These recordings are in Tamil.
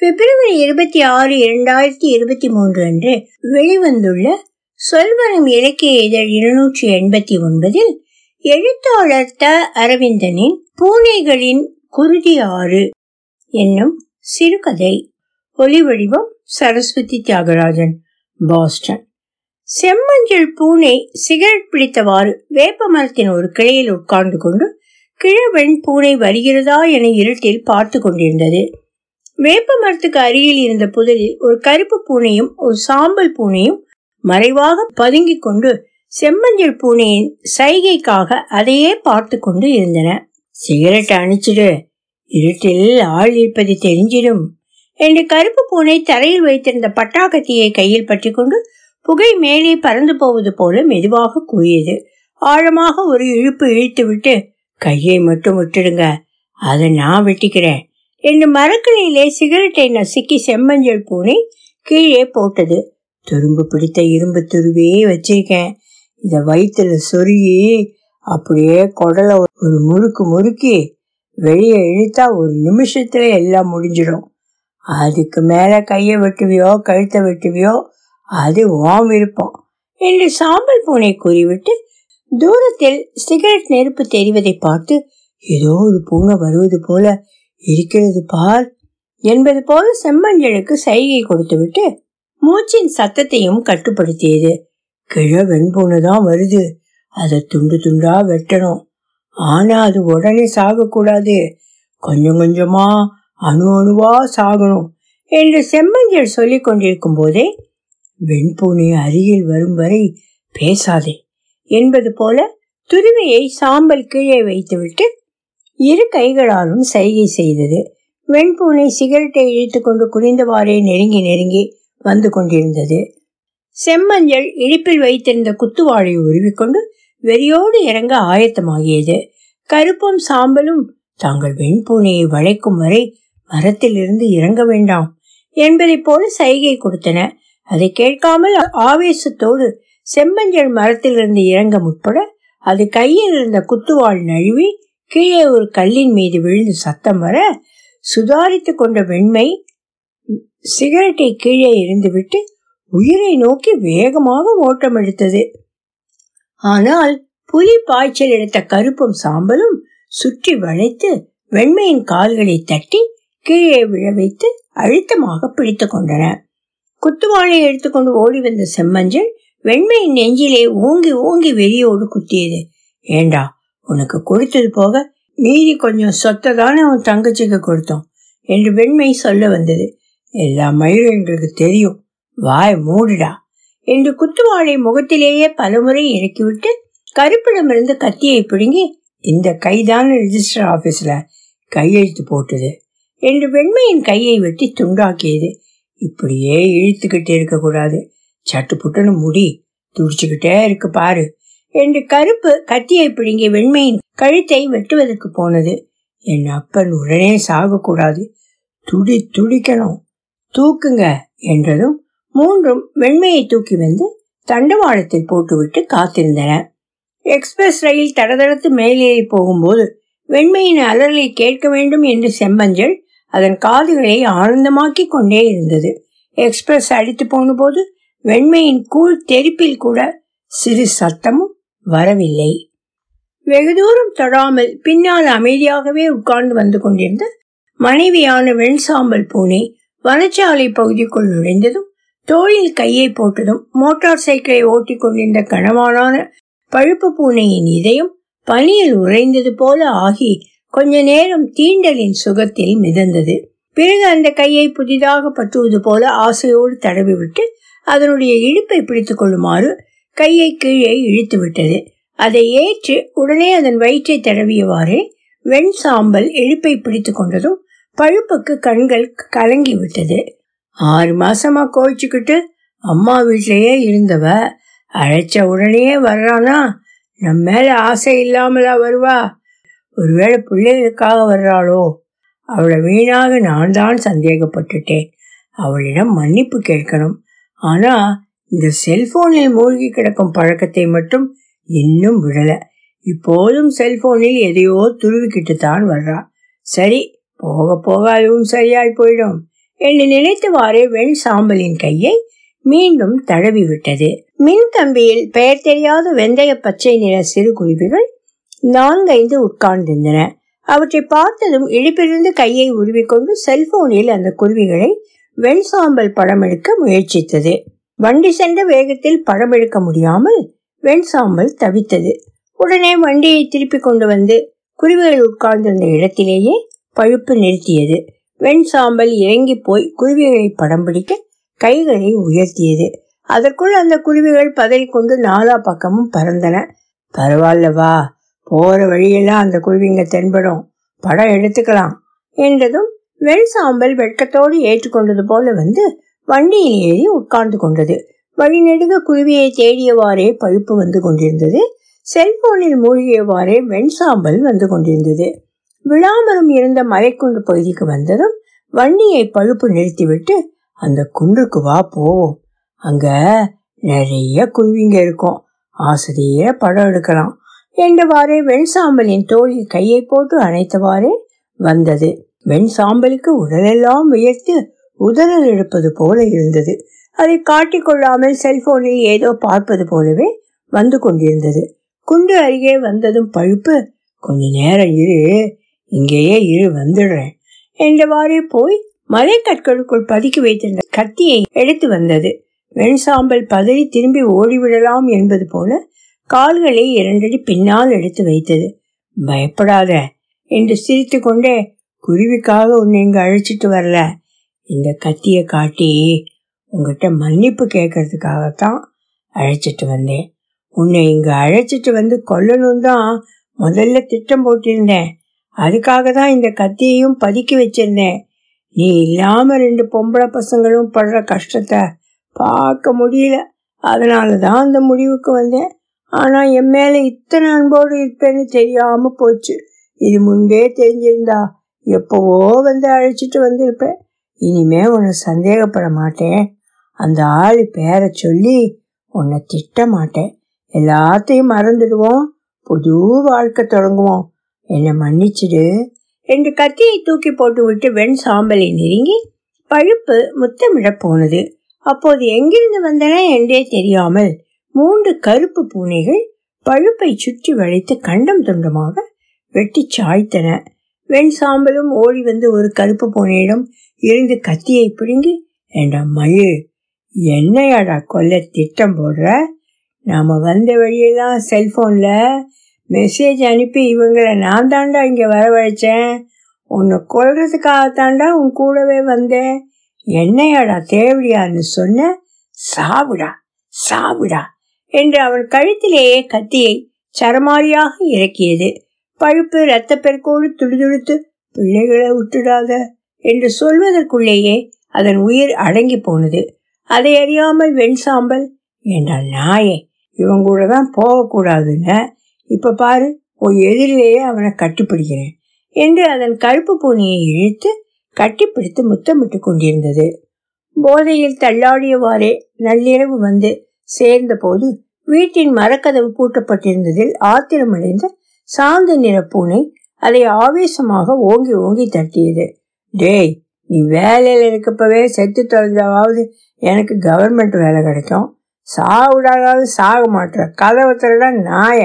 பிப்ரவரி இருபத்தி ஆறு இரண்டாயிரத்தி இருபத்தி மூன்று அன்று வெளிவந்துள்ள சொல்வரம் இலக்கிய இதழ் இருநூற்றி எண்பத்தி ஒன்பதில் எழுத்தாளர் த. அரவிந்தனின் பூனைகளின் குருதி ஆறு என்னும் சிறுகதை. ஒலிவடிவம் சரஸ்வதி தியாகராஜன் பாஸ்டன். செம்மஞ்சள் பூனை சிகரெட் பிடித்தவாறு வேப்ப மரத்தின் ஒரு கிளையில் உட்கார்ந்து கொண்டு கிழவன் பூனை வருகிறதா என இருட்டில் பார்த்து கொண்டிருந்தது. வேப்ப மரத்துக்கு அருகில் இருந்த புதரில் ஒரு கருப்பு பூனையும் ஒரு சாம்பல் பூனையும் மறைவாக பதுங்கிக் கொண்டு செம்மஞ்சள் பூனையின் சைகைக்காக அதையே பார்த்து கொண்டு இருந்தன. சிகரெட் அணிச்சிடு. இருட்டில் ஆள் இருப்பது தெரிஞ்சிடும் என்று கருப்பு பூனை தரையில் வைத்திருந்த பட்டாக்கத்தியை கையில் பற்றி கொண்டு புகை மேலே பறந்து போவது போல மெதுவாக கூறியது. ஆழமாக ஒரு இழுப்பு இழுத்து விட்டு கையை மட்டும் விட்டுடுங்க. அதை நான் வெட்டிக்கிறேன். என்று மரக்கிளையிலே சிகரெட்டை நசுக்கி செம்மஞ்சள் பூனை கீழே போட்டது. துரும்பு பிடித்த இரும்பு துருவியே வச்சிருக்கேன். இத வயிற்றுல சொருகி அப்படியே குடலை ஒரு முறுக்கு முறுக்கி வெளியே இழுத்தா ஒரு நிமிஷத்துல எல்லாம் முடிஞ்சிடும். அதுக்கு மேல கையை வெட்டுவியோ கழுத்தை வெட்டுவியோ அது ஓம் விருப்பம் என்று சாம்பல் பூனை கூறிவிட்டு தூரத்தில் சிகரெட் நெருப்பு தெரிவதை பார்த்து ஏதோ ஒரு பூனை வருவது போல இருக்கிறது பார். என்பது போல செம்மஞ்சளுக்கு சைகை கொடுத்துவிட்டு மூச்சின் சத்தத்தையும் கட்டுப்படுத்தியது. கிழ வெண்பூனைதான் வருது. அதை துண்டு துண்டா வெட்டணும். ஆனா அது உடனே சாகக்கூடாது. கொஞ்சம் கொஞ்சமா அணு அணுவா சாகணும் என்று செம்மஞ்சள் சொல்லிக் கொண்டிருக்கும் போதே வெண்பூனை அருகில் வரும் வரை பேசாதே என்பது போல துருவியை சாம்பல் கீழே வைத்துவிட்டு இரு கைகளாலும் சைகை செய்தது. வெண்பூனை சிகரெட்டை இழுத்து கொண்டு குனிந்தவாறே நெருங்கி நெருங்கி வந்து கொண்டிருந்தது. செம்மஞ்சள் இடுப்பில் வைத்திருந்த குத்துவாளை உருவிக்கொண்டு வெறியோடு இறங்க ஆயத்தமாகியது. கருப்பும் சாம்பலும் தாங்கள் வெண்பூனையை வளைக்கும் வரை மரத்தில் இருந்து இறங்க வேண்டாம் என்பதை போல சைகை கொடுத்தன. அதை கேட்காமல் ஆவேசத்தோடு செம்மஞ்சள் மரத்திலிருந்து இறங்க முற்பட அது கையில் இருந்த குத்துவாள் நழுவி கீழே ஒரு கல்லின் மீது விழுந்து சத்தம் வர சுதாரித்து கொண்ட வெண்மை சிகரெட்டை கீழே இருந்துவிட்டு உயிரை நோக்கி வேகமாக ஓட்டம் எடுத்தது ஆனால் புலி பாய்ச்சல் எடுத்த கருப்பும் சாம்பலும் சுற்றி வளைத்து வெண்மையின் கால்களை தட்டி கீழே விழ வைத்து அழுத்தமாக பிடித்து கொண்டன. குத்துவாளை எடுத்துக்கொண்டு ஓடி வந்த செம்மஞ்சள் வெண்மையின் நெஞ்சிலே ஓங்கி ஓங்கி வெறியோடு குத்தியது. ஏண்டா உனக்கு கொடுத்தது போக மீதி கொஞ்சம் சொத்தை தானே உன் தங்கச்சிக்கு கொடுத்தோம் என்று வெண்மை சொல்ல வந்தது. எல்லா மயிலும் எங்களுக்கு தெரியும். வாய் மூடுடா என்று குத்துவாளை முகத்திலேயே பலமுறை இறக்கிவிட்டு கருப்பிடமிருந்து கத்தியை பிடுங்கி இந்த கைதான ரிஜிஸ்டர் ஆபீஸ்ல கையெழுத்து போட்டது என்று வெண்மையின் கையை வெட்டி துண்டாக்கியது. இப்படியே இழுத்துக்கிட்டு இருக்க கூடாது சட்டு புட்டுன்னு முடி துடிச்சுக்கிட்டே இருக்கு பாரு. என்று கருப்பு கத்தியை பிடுங்கி வெண்மையின் கழுத்தை வெட்டுவதற்கு போனது. என் அப்பன் உடனே சாகக்கூடாது. துடி துடிக்கணும். தூக்குங்க என்றதும் மூன்றும் வெண்மையை தூக்கி வந்து தண்டவாளத்தில் போட்டுவிட்டு காத்திருந்தன. எக்ஸ்பிரஸ் ரயில் தடதடத்து மேலேறி போகும்போது வெண்மையின் அலறலை கேட்க வேண்டும் என்று செம்மஞ்சள் அதன் காதுகளை ஆனந்தமாக்கி கொண்டே இருந்தது. எக்ஸ்பிரஸ் அடித்து போன போது வெண்மையின் கூழ் தெருப்பில் கூட சிறு சத்தமும் வரவில்லை. வெகு தூரம் தொடாமல் பின்னால் அமைதியாகவே உட்கார்ந்து வந்து கொண்டிருந்த மனைவியான வெண்சாம்பல் பூனை வனச்சாலை பகுதிக்குள் நுழைந்ததும் தோளில் கையை போட்டதும் மோட்டார் சைக்கிளை ஓட்டிக் கொண்டிருந்த கனவானான பழுப்பு பூனையின் இதயம் பனியில் உறைந்தது போல ஆகி கொஞ்ச நேரம் தீண்டலின் சுகத்தில் மிதந்தது. பிறகு அந்த கையை புதிதாக பற்றுவது போல ஆசையோடு தடவிவிட்டு அதனுடைய இடுப்பை பிடித்துக் கொள்ளுமாறு கையை கீழே இழுத்து விட்டது. அதை ஏற்று உடனே அதன் வயிற்றை தடவியவாறே வெண் சாம்பல் இழுப்பை பிடித்துக் கொண்டதும் பழுப்புக்கு கண்கள் கலங்கி விட்டது. ஆறு மாசமா கோவிச்சுக்கிட்டு அம்மா வீட்டிலேயே இருந்தவ அழைச்ச உடனே வர்றானா? நம்ம மேல ஆசை இல்லாமலா வருவா? ஒருவேளை பிள்ளைகளுக்காக வர்றாளோ? அவளை வீணாக நான் தான் சந்தேகப்பட்டுட்டேன். அவளிடம் மன்னிப்பு கேட்கணும். ஆனா இந்த செல்போனில் மூழ்கி கிடக்கும் பழக்கத்தை மட்டும் இன்னும் விடல. இப்போதும் செல்போனில் எதையோ துருவிக்கிட்டு தான் வர்றா. சரி போக போக அதுவும் சரியாய் போயிடும். என்று நினைத்தவாறே வெண் சாம்பலின் கையை மீண்டும் தடவி விட்டது. மின் தம்பியில் பெயர் தெரியாத வெந்தய பச்சை நிற சிறு குருவிகள் நான்கைந்து உட்கார்ந்திருந்தன. அவற்றை பார்த்ததும் இழுப்பிலிருந்து கையை உருவிக்கொண்டு செல்போனில் அந்த குருவிகளை வெண் சாம்பல் படம் எடுக்க முயற்சித்தது. வண்டி சென்ற வேகத்தில் படம் எடுக்க முடியாமல் வெண் சாம்பல் தவித்தது. உடனே வண்டியை திருப்பி கொண்டு வந்து குருவிகள் உட்கார்ந்திருந்த இடத்திலேயே பழுப்பு நிறுத்தியது. வெண் சாம்பல் இறங்கி போய் குருவிகளை படம் பிடிக்க கைகளை உயர்த்தியது. அதற்குள் அந்த குருவிகள் பதறிக்கொண்டு நாலா பக்கமும் பறந்தன. பரவாயில்லவா போற வழியெல்லாம் அந்த குருவிங்க தென்படும். படம் எடுத்துக்கலாம் என்றதும் வெண் சாம்பல் வெட்கத்தோடு ஏற்றுக்கொண்டது போல வந்து வண்டியில் ஏறி உட்கார்ந்து கொண்டது. வழிநெடுக குருவியை தேடியவாறே பழுப்பு வந்து கொண்டிருந்தது. செல்போனில் மூழ்கியவாறே வெண் சாம்பல் வந்து கொண்டிருந்தது. விழாமரம் இருந்த மலைக்குண்டு பகுதிக்கு வந்ததும் வண்டியை பழுப்பு நிறுத்திவிட்டு அந்த குன்றுக்கு வா போவோம் அங்க நிறைய குருவிங்க இருக்கும். ஆசிரிய படம் எடுக்கலாம். என்றவாறே வெண் சாம்பலின் தோளில் கையை போட்டு அணைத்தவாறே வந்தது. வெண் சாம்பலுக்கு உடலெல்லாம் வியர்த்து உதறல் எடுப்பது போல இருந்தது. அதை காட்டிக்கொள்ளாமல் செல்போனில் ஏதோ பார்ப்பது போலவே வந்து கொண்டிருந்தது. குன்று அருகே வந்ததும் பழுப்பு கொஞ்ச நேரம் இரு இங்கேயே இரு வந்துடுறேன் என்றவாறே போய் மலைக்கற்களுக்குள் பதுக்கி வைத்திருந்த கத்தியை எடுத்து வந்தது. வெண் சாம்பல் பதறி திரும்பி ஓடிவிடலாம் என்பது போல கால்களை இரண்டடி பின்னால் எடுத்து வைத்தது. பயப்படாத என்று சிரித்து கொண்டே குருவிக்காக உன்னை இங்கு அழைச்சிட்டு வரல. இந்த கத்தியை காட்டி உங்ககிட்ட மன்னிப்பு கேட்கறதுக்காகத்தான் அழைச்சிட்டு வந்தேன். உன்னை இங்க அழைச்சிட்டு வந்து கொல்லணும் தான் முதல்ல திட்டம் போட்டிருந்தேன். அதுக்காக தான் இந்த கத்தியையும் பதுக்கி வச்சிருந்தேன். நீ இல்லாம ரெண்டு பொம்பளை பசங்களும் படுற கஷ்டத்தை பார்க்க முடியல. அதனால தான் அந்த முடிவுக்கு வந்தேன். ஆனா என் மேல இத்தனை அன்போடு இருப்பேன்னு தெரியாம போச்சு. இது முன்பே தெரிஞ்சிருந்தா எப்பவோ வந்து அழைச்சிட்டு வந்திருப்பேன். இனிமே உன்னை சந்தேகப்பட மாட்டேன். அந்த ஆள் பேரை சொல்லி உன்னை திட்ட மாட்டேன். எல்லாத்தையும் மறந்துடுவோம். புது வாழ்க்கை தொடங்குவோம். என்னை மன்னிச்சிடு. என்று கத்தியை தூக்கி போட்டு விட்டு வெண் சாம்பலை நெருங்கி பழுப்பு முத்தமிட போனது. அப்போது எங்கிருந்து வந்தன என்றே தெரியாமல் மூன்று கருப்பு பூனைகள் பழுப்பை சுற்றி வளைத்து கண்டம் துண்டமாக வெட்டி சாய்த்தன. வெண் சாம்பலும் ஓடி வந்து ஒரு கருப்பு பூனையிடம் இருந்து கத்தியை பிடுங்கி ஏண்டா மயில் என்னையாடா கொல்ல திட்டம் போடுற? நாம வந்த வழியெல்லாம் செல்போன்ல மெசேஜ் அனுப்பி இவங்களை நான் தாண்டா இங்க வரவழைச்சேன். உன்னை கொல்றதுக்காகத்தாண்டா உன் கூடவே வந்தேன். என்னையாடா தேவடியான்னு சொன்ன? சாவிடா சாவிடா என்று அவன் கழுத்திலேயே கத்தியை சரமாரியாக இறக்கியது. பழுப்பு இரத்தப்பெருக்கோடு துடிதுடித்து பிள்ளைகளை விட்டுடாத என்று சொல்வதற்குள்ளேயே அதன் உயிர் அடங்கி போனது. அதை அறியாமல் வெண் சாம்பல் என்றால் நாயே இவன் கூட தான் போகக்கூடாதுன்னு இப்ப பாரு உன் எதிரிலேயே அவனை கட்டிப்பிடிக்கிறேன் என்று அதன் கருப்பு பூனையை இழுத்து கட்டிப்பிடித்து முத்தமிட்டு கொண்டிருந்தது. போதையில் தள்ளாடியவாறே நள்ளிரவு வந்து சேர்ந்த போது வீட்டின் மரக்கதவு பூட்டப்பட்டிருந்ததில் ஆத்திரமடைந்த சாந்த நிற பூனை அதை ஆவேசமாக ஓங்கி ஓங்கி தட்டியது. டேய் நீ வேலையில் இருக்கப்பவே செத்து தொலைஞ்சாவது எனக்கு கவர்மெண்ட் வேலை கிடைக்கும். சாவிடாதாலும் சாக மாட்டுற. கதவை திரட நாய.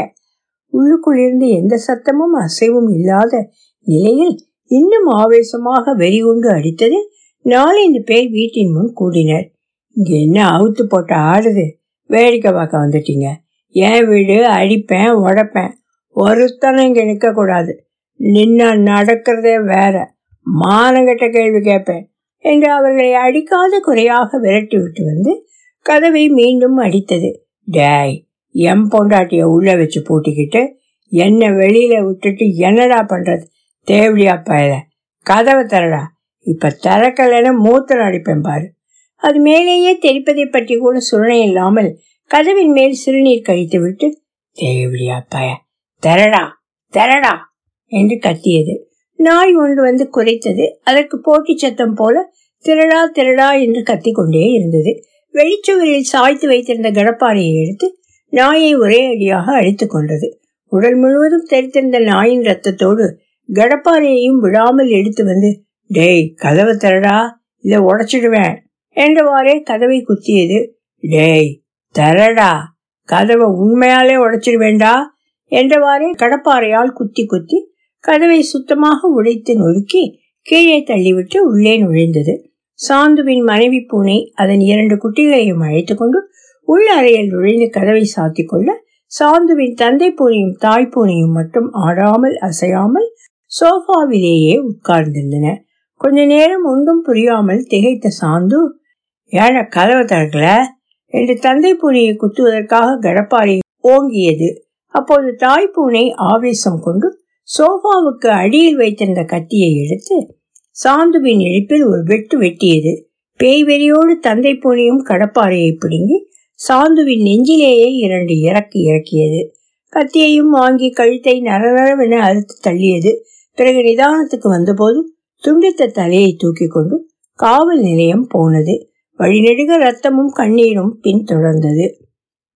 உள்ளுக்குள்ளிருந்து எந்த சத்தமும் அசைவும் இல்லாத நிலையில் இன்னும் ஆவேசமாக வெறிகுண்டு அடித்தது நாலஞ்சு பேர் வீட்டின் முன் கூடினர். இங்கே என்ன அவுத்து போட்ட ஆடுது? வேடிக்கை பார்க்க வந்துட்டீங்க. என் வீடு அடிப்பேன் உடைப்பேன். ஒருத்தனும் இங்கே நிற்கக்கூடாது நின்னா நடக்கிறதே வேற. மானங்கட்ட கேள்வி கேட்பேன் என்று அவர்களை அடிக்காத குறையாக விரட்டி விட்டு வந்து கதவை மீண்டும் அடித்தது. டேய் எம் பொண்டாட்டிய உள்ள வச்சு பூட்டிக்கிட்டு என்ன வெளியில விட்டுட்டு என்னடா பண்றது? தேவடியா பயல. கதவை தரடா. இப்ப திறக்கலைன்னு மூத்தம் அடிப்பேன் பாரு. அது மேலேயே தெரிப்பதை பற்றி கூட சுரணை இல்லாமல் கதவின் மேல் சிறுநீர் கழித்து விட்டு தேவடியா பய தரடா தரடா என்று கத்தியது. நாய் ஒன்று வந்து குறைத்தது அதற்கு போட்டி சத்தம் போல திருடா திருடா என்று கத்திக்கொண்டே இருந்தது. வெளிச்சுவரில் சாய்த்து வைத்திருந்த கடப்பாறையை எடுத்து நாயை ஒரே அடியாக அடித்துக் கொண்டது உடல் முழுவதும் தெரித்திருந்த நாயின் ரத்தத்தோடு கடப்பாறையையும் விடாமல் எடுத்து வந்து டேய் கதவை தரடா இதை உடைச்சிடுவேன் என்றவாறே கதவை குத்தியது. டேய் தரடா கதவை உண்மையாலே உடைச்சிடுவேண்டா என்றவாறே கடப்பாறையால் குத்தி குத்தி கதவை சுத்தமாக உடைத்து நொறுக்கி கீழே தள்ளிவிட்டு உள்ளே நுழைந்தது. சாந்துவின் மனைவி பூனை அதன் இரண்டு குட்டிகளையும் அழைத்து கொண்டு உள் அறையில் நுழைந்து கதவை சாத்தி கொள்ள சாந்துவின் தந்தை பூனையும் தாய் பூனையும் மட்டும் ஆடாமல் அசையாமல் சோஃபாவிலேயே உட்கார்ந்திருந்தன. கொஞ்ச நேரம் ஒன்றும் புரியாமல் திகைத்த சாந்து ஏன கதவை திறக்கல? என்று தந்தை பூனையை குத்துவதற்காக கடப்பாறை ஓங்கியது. அப்போது தாய் பூனை ஆவேசம் கொண்டு சோஃபாவுக்கு அடியில் வைத்திருந்த கத்தியை எடுத்து சாந்துவின் இழுப்பில் ஒரு வெட்டு வெட்டியது. பேய் வெறியோடு தந்தை பூனையும் கடப்பாறையை பிடுங்கி சாந்துவின் நெஞ்சிலேயே இரண்டு இறக்கு இறக்கியது. கத்தியையும் வாங்கி கழுத்தை நரநரவென அறுத்து தள்ளியது. பிறகு நிதானத்துக்கு வந்தபோது துண்டித்த தலையை தூக்கி கொண்டு காவல் நிலையம் போனது. வழிநெடுக ரத்தமும் கண்ணீரும் பின்தொடர்ந்தது.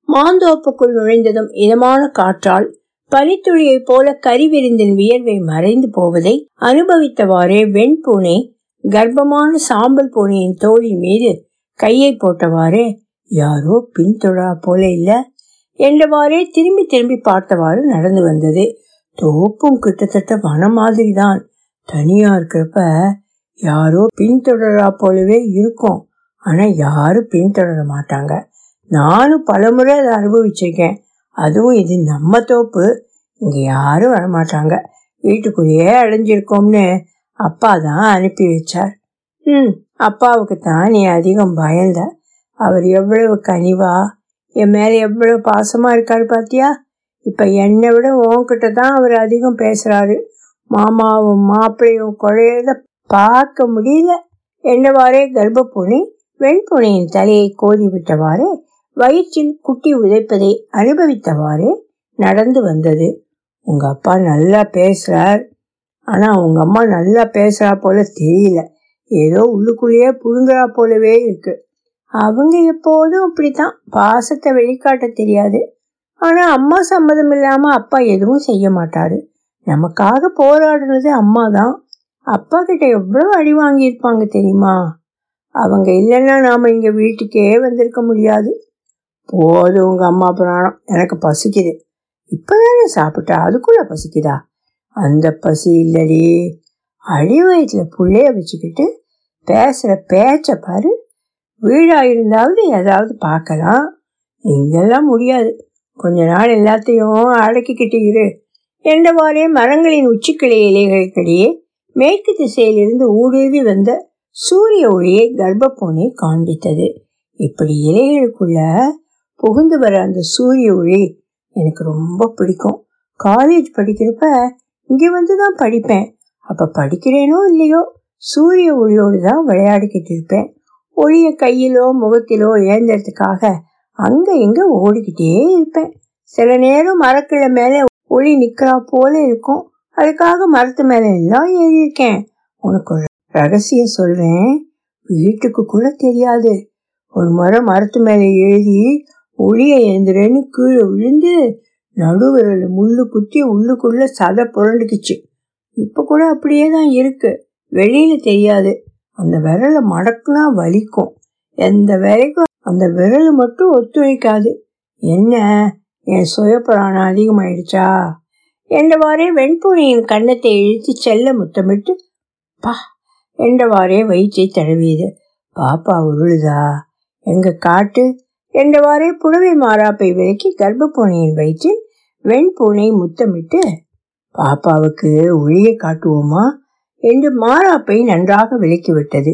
மாந்தோப்புக்குள் நுழைந்ததும் இதமான காற்றால் பனித்துளியைப் போல கரிவிருந்தின் வியர்வை மறைந்து போவதை அனுபவித்தவாறே வெண்பூனை கர்ப்பமான சாம்பல் பூனையின் தோளின் மீது கையை போட்டவாறே யாரோ பின்தொடரா போல இல்ல என்றவாறே திரும்பி திரும்பி பார்த்தவாறு நடந்து வந்தது. தோப்பும் கிட்டத்தட்ட வனம் மாதிரிதான். தனியா இருக்கிறப்ப யாரோ பின்தொடரா போலவே இருக்கும். ஆனா யாரும் பின்தொடர மாட்டாங்க. நானும் பலமுறை அதை அனுபவிச்சிருக்கேன். அதுவும் இது நம்ம தோப்பு. இங்கே யாரும் வரமாட்டாங்க. வீட்டுக்குள்ளேயே அடைஞ்சிருக்கோம்னு அப்பா தான் அனுப்பி வச்சார். ம் அப்பாவுக்கு தான் நீ அதிகம் பயந்த. அவர் எவ்வளவு கனிவா என் மேலே எவ்வளவு பாசமா இருக்காரு பாத்தியா? இப்போ என்னை விட உன்கிட்ட தான் அவர் அதிகம் பேசுறாரு. மாமாவும் மாப்பிள்ளையும் குழையத பார்க்க முடியல. என்னவாறே கர்ப்பப்புனி வெண்புனையின் தலையை கோதி விட்டவாறு வயிற்றில் குட்டி உதைப்பதை அனுபவித்தவாறு நடந்து வந்தது. உங்க அப்பா நல்லா பேசுறார். ஆனா உங்க அம்மா நல்லா பேசுறா போல தெரியல. ஏதோ உள்ளுக்குள்ளேயே புழுங்குறா போலவே இருக்கு. அவங்க எப்போதும் அப்படித்தான் பாசத்தை வெளிக்காட்ட தெரியாது. ஆனா அம்மா சம்மதம் இல்லாம அப்பா எதுவும் செய்ய மாட்டாரு. நமக்காக போராடுனது அம்மா தான் அப்பா கிட்ட எவ்வளவு அடி வாங்கியிருப்பாங்க தெரியுமா? அவங்க இல்லைன்னா நாம இங்க வீட்டுக்கே வந்திருக்க முடியாது. போதும் உங்க அம்மா பிராணம். எனக்கு பசிக்குது. இப்பதானே சாப்பிட்டா? அதுக்குள்ள பசிக்குதா? அந்த பசி இல்லடி. அடி வயிற்றுல புள்ளைய வச்சுக்கிட்டு பேசுற பேச்ச பாரு. வீடா இருந்தாவது ஏதாவது பார்க்கலாம் இங்கெல்லாம் முடியாது. கொஞ்ச நாள் எல்லாத்தையும் அடக்கிக்கிட்டு இரு. என்றவாறே மரங்களின் உச்சிக்கிளை இலைகளுக்கிடையே மேற்கு திசையிலிருந்து ஊடுருவி வந்த சூரிய ஒளியை கர்ப்பப்பூனை காண்பித்தது. இப்படி இலைகளுக்குள்ள புகுந்து வர அந்த சூரிய ஒளி எனக்கு ரொம்ப பிடிக்கும். காலேஜ் படிக்கிறப்ப இங்கே வந்து தான் படிப்பேன். அப்போ படிக்கிறேனோ இல்லையோ சூரிய ஒளியோடு தான் விளையாடிக்கிட்டு இருப்பேன். ஒளிய கையிலோ முகத்திலோ ஏந்தறதுக்காக அங்கே இங்கே ஓடிக்கிட்டே இருப்பேன். சில நேரம் மரக்கிழ மேலே ஒளி நிற்கிறா போல இருக்கும். அதுக்காக மரத்து மேலே எல்லாம் ஏறியிருக்கேன். உனக்கு ஒரு ரகசியம் சொல்கிறேன் வீட்டுக்கு கூட தெரியாது. ஒரு முறை மரத்து மேலே ஏறி ஒளிய ஏந்திரன்னு கீழே விழுந்து நடுவிரல் முள்ளு குத்தி உள்ளுக்குள்ள சதை புரண்டுக்குச்சு இப்ப கூட அப்படியே தான் இருக்கு. வெளியில தெரியாது. அந்த விரலை மடக்குனா வலிக்கும். எந்த வேலைக்கும் அந்த விரல் மட்டும் ஒத்துழைக்காது. என்ன? என் சுயப்புராணம் அதிகமாயிடுச்சா? என்றவாறே வெண்பூனியின் கன்னத்தை இழுத்து செல்ல முத்தமிட்டு பா! என்றவாறே வயிற்றை தழுவியது பாப்பா உருளுதா? எங்க காட்டு என்றவாறே புடவை மாறாப்பை விலக்கி கர்ப்பப்பூனையின் வயிற்றில் வெண்பூனை முத்தமிட்டு பாப்பாவுக்கு ஒளியை காட்டுவோமா? என்று மாறாப்பை நன்றாக விலக்கிவிட்டது.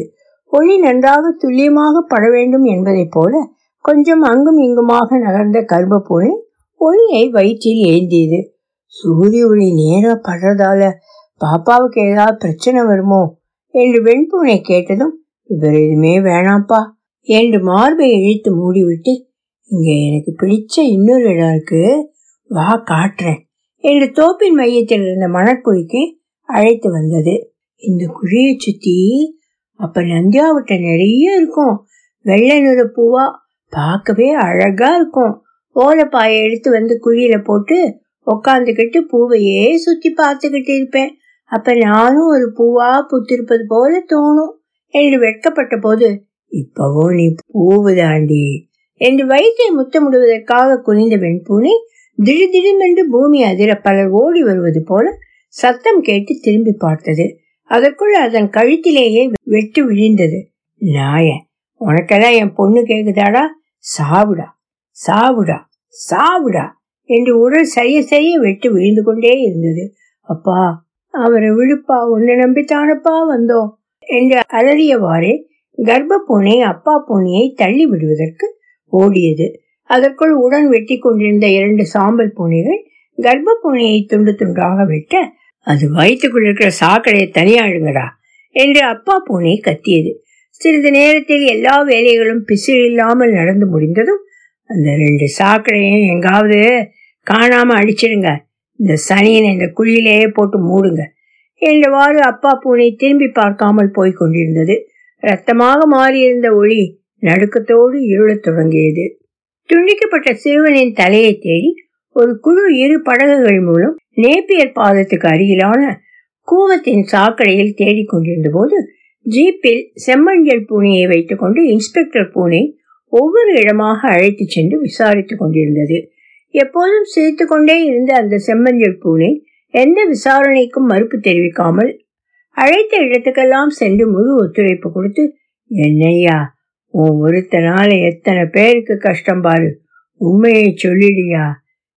ஒளி நன்றாக துல்லியமாக பட வேண்டும் என்பதைப் போல கொஞ்சம் அங்கும் இங்குமாக நகர்ந்த கர்ப்பப்பூனை ஒளியை வயிற்றில் ஏந்தியது. சூரிய ஒளி நேராக படுறதால பாப்பாவுக்கு ஏதாவது பிரச்சனை வருமோ? என்று வெண்பூனை கேட்டதும் இவர் எதுவுமே வேணாப்பா என்று மார்பை இழுத்து மூடிவிட்டு இங்க எனக்கு பிடிச்ச இன்னொரு இடம் இருக்கு. வா காட்டுறேன். என்று தோப்பின் மையத்தில் இருந்த மணக்குழிக்கு அழைத்து வந்தது. இந்த குழியை சுத்தி அப்ப நந்தியாவட்ட நிறைய இருக்கும். வெள்ளை நிற பூவா பார்க்கவே அழகா இருக்கும். ஓலைப்பாயை எடுத்து வந்து குழியில போட்டு உக்காந்துக்கிட்டு பூவையே சுத்தி பார்த்துக்கிட்டு இருப்பேன். அப்ப நானும் ஒரு பூவா புத்திருப்பது போல தோணும் என்று வெட்கப்பட்ட போது இப்பவோ நீ பூவுதாண்டி. என்று வயிற்றை முத்தமிடுவதற்காக குனிந்த வெண்பூனை திடீரென்று பூமி அதிர பலர் ஓடி வருவது போல சத்தம் கேட்டு திரும்பி பார்த்தது. அதற்குள் அதன் கழுத்திலேயே வெட்டு விழிந்தது. நாய உனக்கெல்லாம் என் பொண்ணு கேக்குதாடா? சாவுடா சாவுடா சாவுடா என்று உடல் செய்ய செய்ய வெட்டு விழுந்து கொண்டே இருந்தது. அப்பா அவரை விழுப்பா உன்னை நம்பித்தானப்பா வந்தோம் என்று அலறியவாறே கர்ப்ப பூனை அப்பா பூனையை தள்ளி விடுவதற்கு ஓடியது. அதற்குள் உடன் வெட்டி கொண்டிருந்த இரண்டு சாம்பல் பூனைகள் கர்ப்ப பூனையை துண்டு துண்டாக வெட்ட அது வயிற்றுக்குள் இருக்கிற சாக்கடையை தனியாழுங்கடா என்று அப்பா பூனை கத்தியது. சிறிது நேரத்தில் எல்லா வேலைகளும் பிசிறில்லாமல் நடந்து முடிந்ததும் அந்த ரெண்டு சாக்கடையும் எங்காவது காணாம அடிச்சிடுங்க இந்த சனியனை இந்த குழியிலேயே போட்டு மூடுங்க என்றவாறு அப்பா பூனை திரும்பி பார்க்காமல் போய்க் கொண்டிருந்தது. ரத்தமாக மாறியிருந்த ஒளி நடுக்கத்தோடு இருளத் தொடங்கியது. துண்டிக்கப்பட்ட சிறுவனின் தலையை தேடி ஒரு குழு இரு படகுகள் மூலம் நேப்பியர் பாதத்துக்கு அருகிலான கூவத்தின் சாக்கடையில் தேடிக்கொண்டிருந்த போது ஜீப்பில் செம்மஞ்சள் பூனையை வைத்துக்கொண்டு இன்ஸ்பெக்டர் பூனை ஒவ்வொரு இடமாக அழைத்துச் சென்று விசாரித்துக் கொண்டிருந்தது. எப்போதும் சிரித்து கொண்டே இருந்த அந்த செம்மஞ்சள் பூனை எந்த விசாரணைக்கும் மறுப்பு தெரிவிக்காமல் அழைத்த இடத்துக்கெல்லாம் சென்று முழு ஒத்துழைப்பு கொடுத்து என்னையா உன் ஒருத்தனால எத்தனை பேருக்கு கஷ்டம் பாரு. உண்மையை சொல்லிடியா?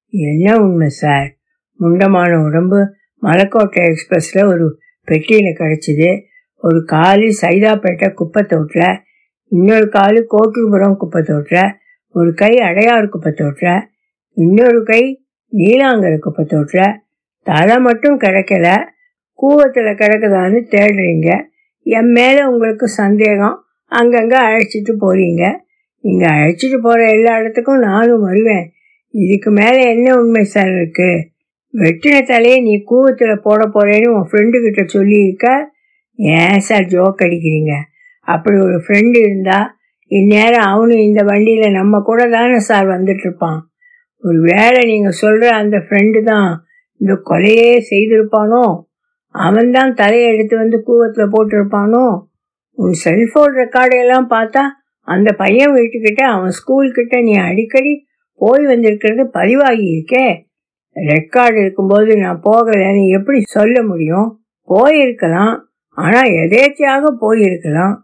என்ன உண்மை சார்? முண்டமான உடம்பு. மலக்கோட்டை எக்ஸ்பிரஸ்ல ஒரு பெட்டியில கிடைச்சிது. ஒரு காலு சைதாப்பேட்டை குப்பை தோட்டில் இன்னொரு காலு கோட்டுபுரம் குப்பை தோட்டில் ஒரு கை அடையாறு குப்பை தோட்டில் இன்னொரு கை நீலாங்கர குப்பை தோட்டில் தலை மட்டும் கிடைக்கல. கூவத்தில் கிடக்குதான்னு தேடுறீங்க. என் மேலே உங்களுக்கு சந்தேகம் அங்கங்கே அழைச்சிட்டு போறீங்க. நீங்கள் அழைச்சிட்டு போகிற எல்லா இடத்துக்கும் நானும் வருவேன். இதுக்கு மேலே என்ன உண்மை சார் இருக்கு? வெட்டின தலையை நீ கூவத்தில் போட போறேன்னு உன் ஃப்ரெண்டு கிட்ட சொல்லியிருக்க? ஏன் சார் ஜோக் அடிக்கிறீங்க? அப்படி ஒரு ஃப்ரெண்டு இருந்தா இந்நேரம் அவனும் இந்த வண்டியில் நம்ம கூட தானே சார் வந்துட்டு இருப்பான் ஒரு வேளை நீங்கள் சொல்கிற அந்த ஃப்ரெண்டு தான் இந்த கொலையே செய்திருப்பானோ? அவன் தான் தலையை எடுத்து வந்து கூவத்தில் போட்டிருப்பானோ? உன் செல்போன் ரெக்கார்டையெல்லாம் பார்த்தா அந்த பையன் வீட்டுக்கிட்ட அவன் ஸ்கூல்கிட்ட நீ அடிக்கடி போய் வந்திருக்கிறது பதிவாகி இருக்கே. ரெக்கார்டு இருக்கும்போது நான் போகலைன்னு எப்படி சொல்ல முடியும்? போயிருக்கலாம். ஆனால் எதேச்சியாக போயிருக்கலாம்.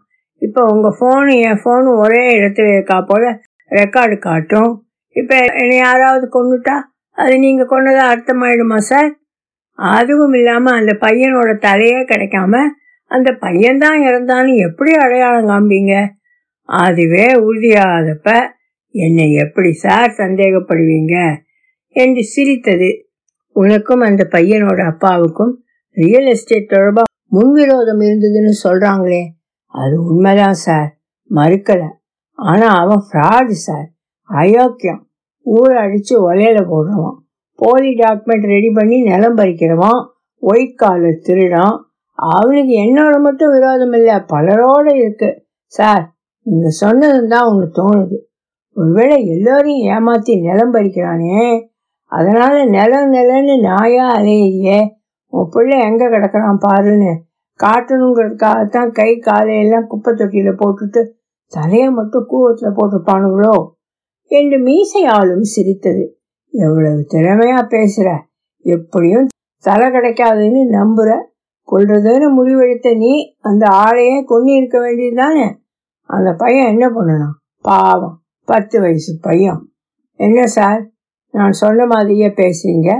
இப்போ உங்கள் ஃபோனு என் ஃபோனு ஒரே இடத்துல இருக்கா போல ரெக்கார்டு காட்டும். இப்போ என்னை யாராவது கொண்டுட்டா அது நீங்கள் கொண்டதாக அர்த்தமாயிடுமா சார் அதுவும் இல்லாமல் அந்த பையனோட தலையே கிடைக்காம அந்த பையன்தான் இறந்தான்னு எப்படி அடையாளம் காண்பீங்க? அதுவே உறுதியாதப்ப என்னை எப்படி சார் சந்தேகப்படுவீங்க? என்று சிரித்தது. உனக்கும் அந்த பையனோட அப்பாவுக்கும் ரியல் எஸ்டேட் தொடர்பா முன்விரோதம் இருந்ததுன்னு சொல்றாங்களே அது உண்மைதான் சார். மறுக்கல. ஆனா அவன் ஃப்ராடு சார். அயோக்கியம். ஊரை அடிச்சு ஒலையில போடுறவன். போலி டாக்குமெண்ட் ரெடி பண்ணி நிலம் பறிக்கிறவான் ஒயிட் காலர் திருடான் அவனுக்கு என்னோட மட்டும் விரோதம் இல்லை பலரோட இருக்கு. சார் நீங்க சொன்னதும் தான் உங்களுக்கு தோணுது. ஒருவேளை எல்லோரையும் ஏமாத்தி நிலம் பறிக்கிறானே? அதனால நிலம் நிலன்னு நாயா அலையிறியே? உன் பிள்ளை எங்க கிடக்குறான் பாருன்னு. காட்டணுங்கிறதுக்காகத்தான் கை காலையெல்லாம் குப்பை தொட்டியில போட்டுட்டு தலையை மட்டும் கூவத்துல போட்டிருப்பானுங்களோ? என்று மீசையாலும் சிரித்தது. எவ்வளவு திறமையா பேசுற? எப்படியும் தலை கிடைக்காதுன்னு நம்புற? கொள்றதுன்னு முடிவெடுத்த நீ அந்த ஆளையே கொண்டு இருக்க வேண்டியது தானே? அந்த பையன் என்ன பண்ணணும் பாவம் பத்து வயசு பையன். என்ன சார்? நான் சொன்ன மாதிரியே பேசுறீங்க.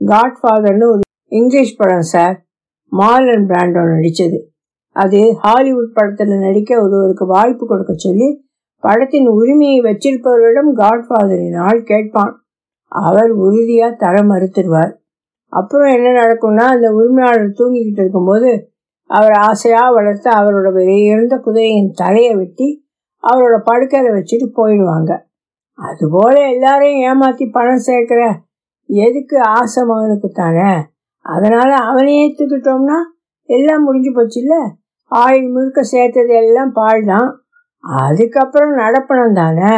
காட்ஃபாதர்னு ஒரு இங்கிலீஷ் படம் சார். மார்லன் பிராண்டோ நடித்தது அது ஹாலிவுட் படத்தில் நடிக்க ஒருவருக்கு வாய்ப்பு கொடுக்க சொல்லி படத்தின் உரிமையை வச்சிருப்பவரிடம் காட்ஃபாதரின் ஆள் கேட்பான். அவர் உறுதியா தர மறுத்துருவார் அப்புறம் என்ன நடக்கும்னா அந்த உரிமையாளர் தூங்கிக்கிட்டு இருக்கும்போது அவர் ஆசையா வளர்த்து அவரோட இருந்த குதிரையின் தலையை வெட்டி அவரோட படுக்கையில வச்சுட்டு போயிடுவாங்க. அதுபோல எல்லாரையும் ஏமாத்தி பணம் சேர்க்கிற எதுக்கு ஆசை மகனுக்கு தானே? அதனால அவனையே ஏற்றுக்கிட்டோம்னா எல்லாம் முடிஞ்சு போச்சு இல்ல ஆயுள் முழுக்க சேர்த்தது எல்லாம் பால் தான் அதுக்கப்புறம் நடப்பணம் தானே?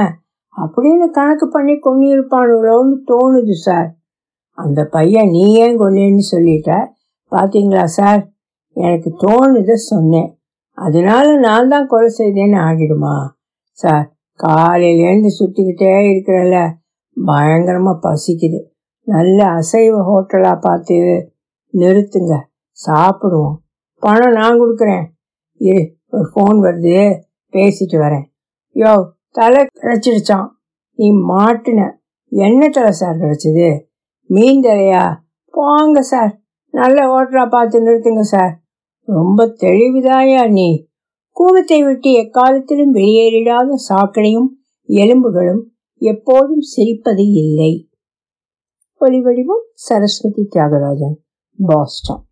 அப்படின்னு கணக்கு பண்ணி கொண்டிருப்பானுங்களோன்னு தோணுது சார். அந்த பையன் நீ ஏன் கொல்லேன்னு சொல்லிட்ட. பாத்தீங்களா சார்? எனக்கு தோணுத சொன்னேன். அதனால நான் தான் கொலை செய்தேன்னு ஆகிடுமா? சார் காலையிலேருந்து சுற்றிக்கிட்டே இருக்கிறல்ல பயங்கரமாக பசிக்குது. நல்ல அசைவ ஹோட்டலாக பார்த்து நிறுத்துங்க. சாப்பிடுவோம். பணம் நான் கொடுக்குறேன். இரு ஒரு ஃபோன் வருது. பேசிட்டு வரேன். யோ தலை கிடச்சிடுச்சான் நீ மாட்டின. என்ன தலை சார் கிடைச்சது மீன் தலையா? போங்க சார் நல்ல ஓட்டரா பார்த்து நிறுத்துங்க சார் ரொம்ப தெளிவுதாயா நீ? கூடத்தை விட்டு எக்காலத்திலும் வெளியேறிடாத சாக்கடையும் எலும்புகளும் எப்போதும் சிரிப்பது இல்லை. ஒலிவடிவம் சரஸ்வதி தியாகராஜன் பாஸ்டன்.